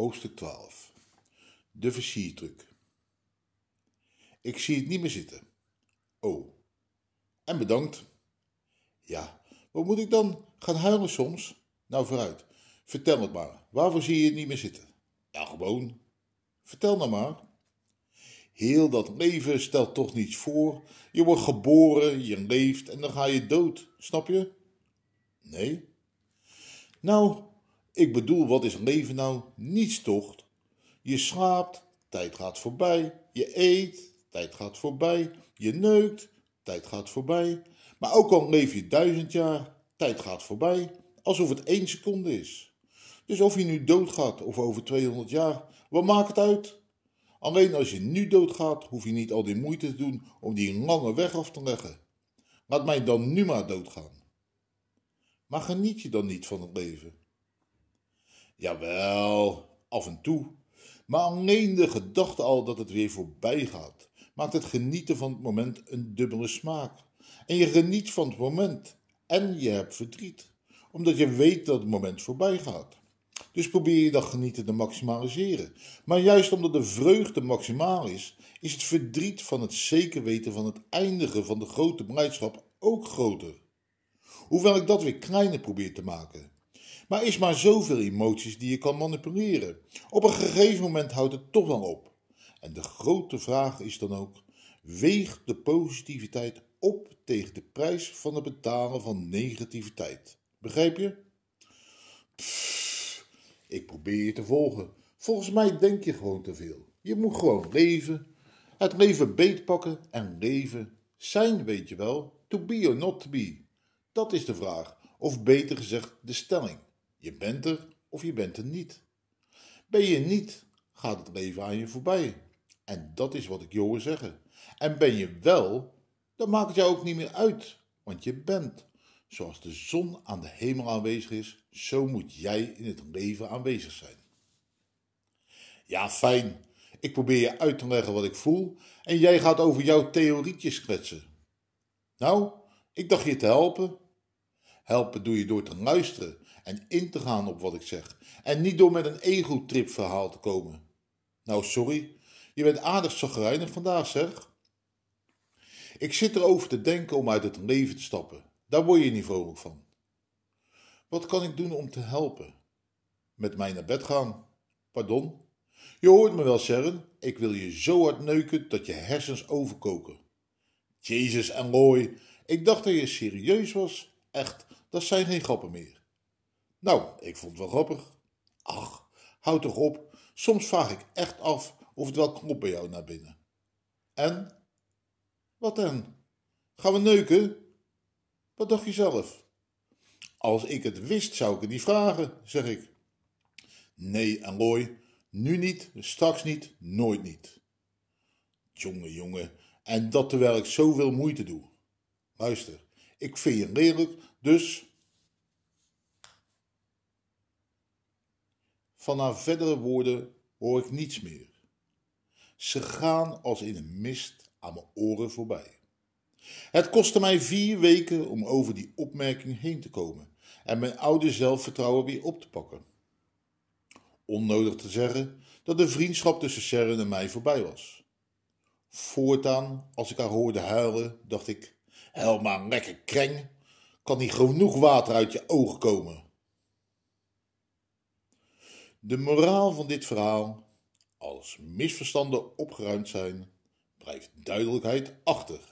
Hoofdstuk 12 De versiertruc Ik zie het niet meer zitten. Oh. En bedankt. Ja, wat moet ik dan? Gaan huilen soms? Nou, vooruit. Vertel het maar. Waarvoor zie je het niet meer zitten? Ja, gewoon. Vertel nou maar. Heel dat leven stelt toch niets voor. Je wordt geboren, je leeft en dan ga je dood. Snap je? Nee. Nou, ik bedoel, wat is leven nou? Niets toch? Je slaapt, tijd gaat voorbij. Je eet, tijd gaat voorbij. Je neukt, tijd gaat voorbij. Maar ook al leef je duizend jaar, tijd gaat voorbij. Alsof het één seconde is. Dus of je nu doodgaat of over 200 jaar, wat maakt het uit? Alleen als je nu doodgaat, hoef je niet al die moeite te doen om die lange weg af te leggen. Laat mij dan nu maar doodgaan. Maar geniet je dan niet van het leven? Jawel, af en toe. Maar alleen de gedachte al dat het weer voorbij gaat, maakt het genieten van het moment een dubbele smaak. En je geniet van het moment en je hebt verdriet, omdat je weet dat het moment voorbij gaat. Dus probeer je dat genieten te maximaliseren. Maar juist omdat de vreugde maximaal is, is het verdriet van het zeker weten van het eindigen van de grote blijdschap ook groter. Hoewel ik dat weer kleiner probeer te maken. Maar is maar zoveel emoties die je kan manipuleren. Op een gegeven moment houdt het toch wel op. En de grote vraag is dan ook: weeg de positiviteit op tegen de prijs van het betalen van negativiteit. Begrijp je? Pff, ik probeer je te volgen. Volgens mij denk je gewoon te veel. Je moet gewoon leven. Het leven beetpakken en leven. Zijn, weet je wel. To be or not to be. Dat is de vraag. Of beter gezegd, de stelling. Je bent er of je bent er niet. Ben je niet, gaat het leven aan je voorbij. En dat is wat ik je hoor zeggen. En ben je wel, dan maakt het jou ook niet meer uit, want je bent. Zoals de zon aan de hemel aanwezig is, zo moet jij in het leven aanwezig zijn. Ja, fijn. Ik probeer je uit te leggen wat ik voel en jij gaat over jouw theorietjes kletsen. Nou, ik dacht je te helpen. Helpen doe je door te luisteren en in te gaan op wat ik zeg. En niet door met een ego-trip verhaal te komen. Nou, sorry, je bent aardig zagrijnig vandaag, zeg. Ik zit erover te denken om uit het leven te stappen. Daar word je niet vrolijk van. Wat kan ik doen om te helpen? Met mij naar bed gaan. Pardon? Je hoort me wel, Sharon. Ik wil je zo hard neuken dat je hersens overkoken. Jezus en Loy, ik dacht dat je serieus was. Echt, dat zijn geen grappen meer. Nou, ik vond het wel grappig. Ach, houd toch op. Soms vraag ik echt af of het wel klopt bij jou naar binnen. En? Wat dan? Gaan we neuken? Wat dacht je zelf? Als ik het wist, zou ik het niet vragen, zeg ik. Nee, Aloy, nu niet, straks niet, nooit niet. Jonge, jongen, en dat terwijl ik zoveel moeite doe. Luister, ik vind je lelijk, dus Van haar verdere woorden hoor ik niets meer. Ze gaan als in een mist aan mijn oren voorbij. Het kostte mij vier weken om over die opmerking heen te komen en mijn oude zelfvertrouwen weer op te pakken. Onnodig te zeggen dat de vriendschap tussen Sharon en mij voorbij was. Voortaan, als ik haar hoorde huilen, dacht ik: Helma, lekker kreng, kan niet genoeg water uit je ogen komen. De moraal van dit verhaal: als misverstanden opgeruimd zijn, blijft duidelijkheid achter.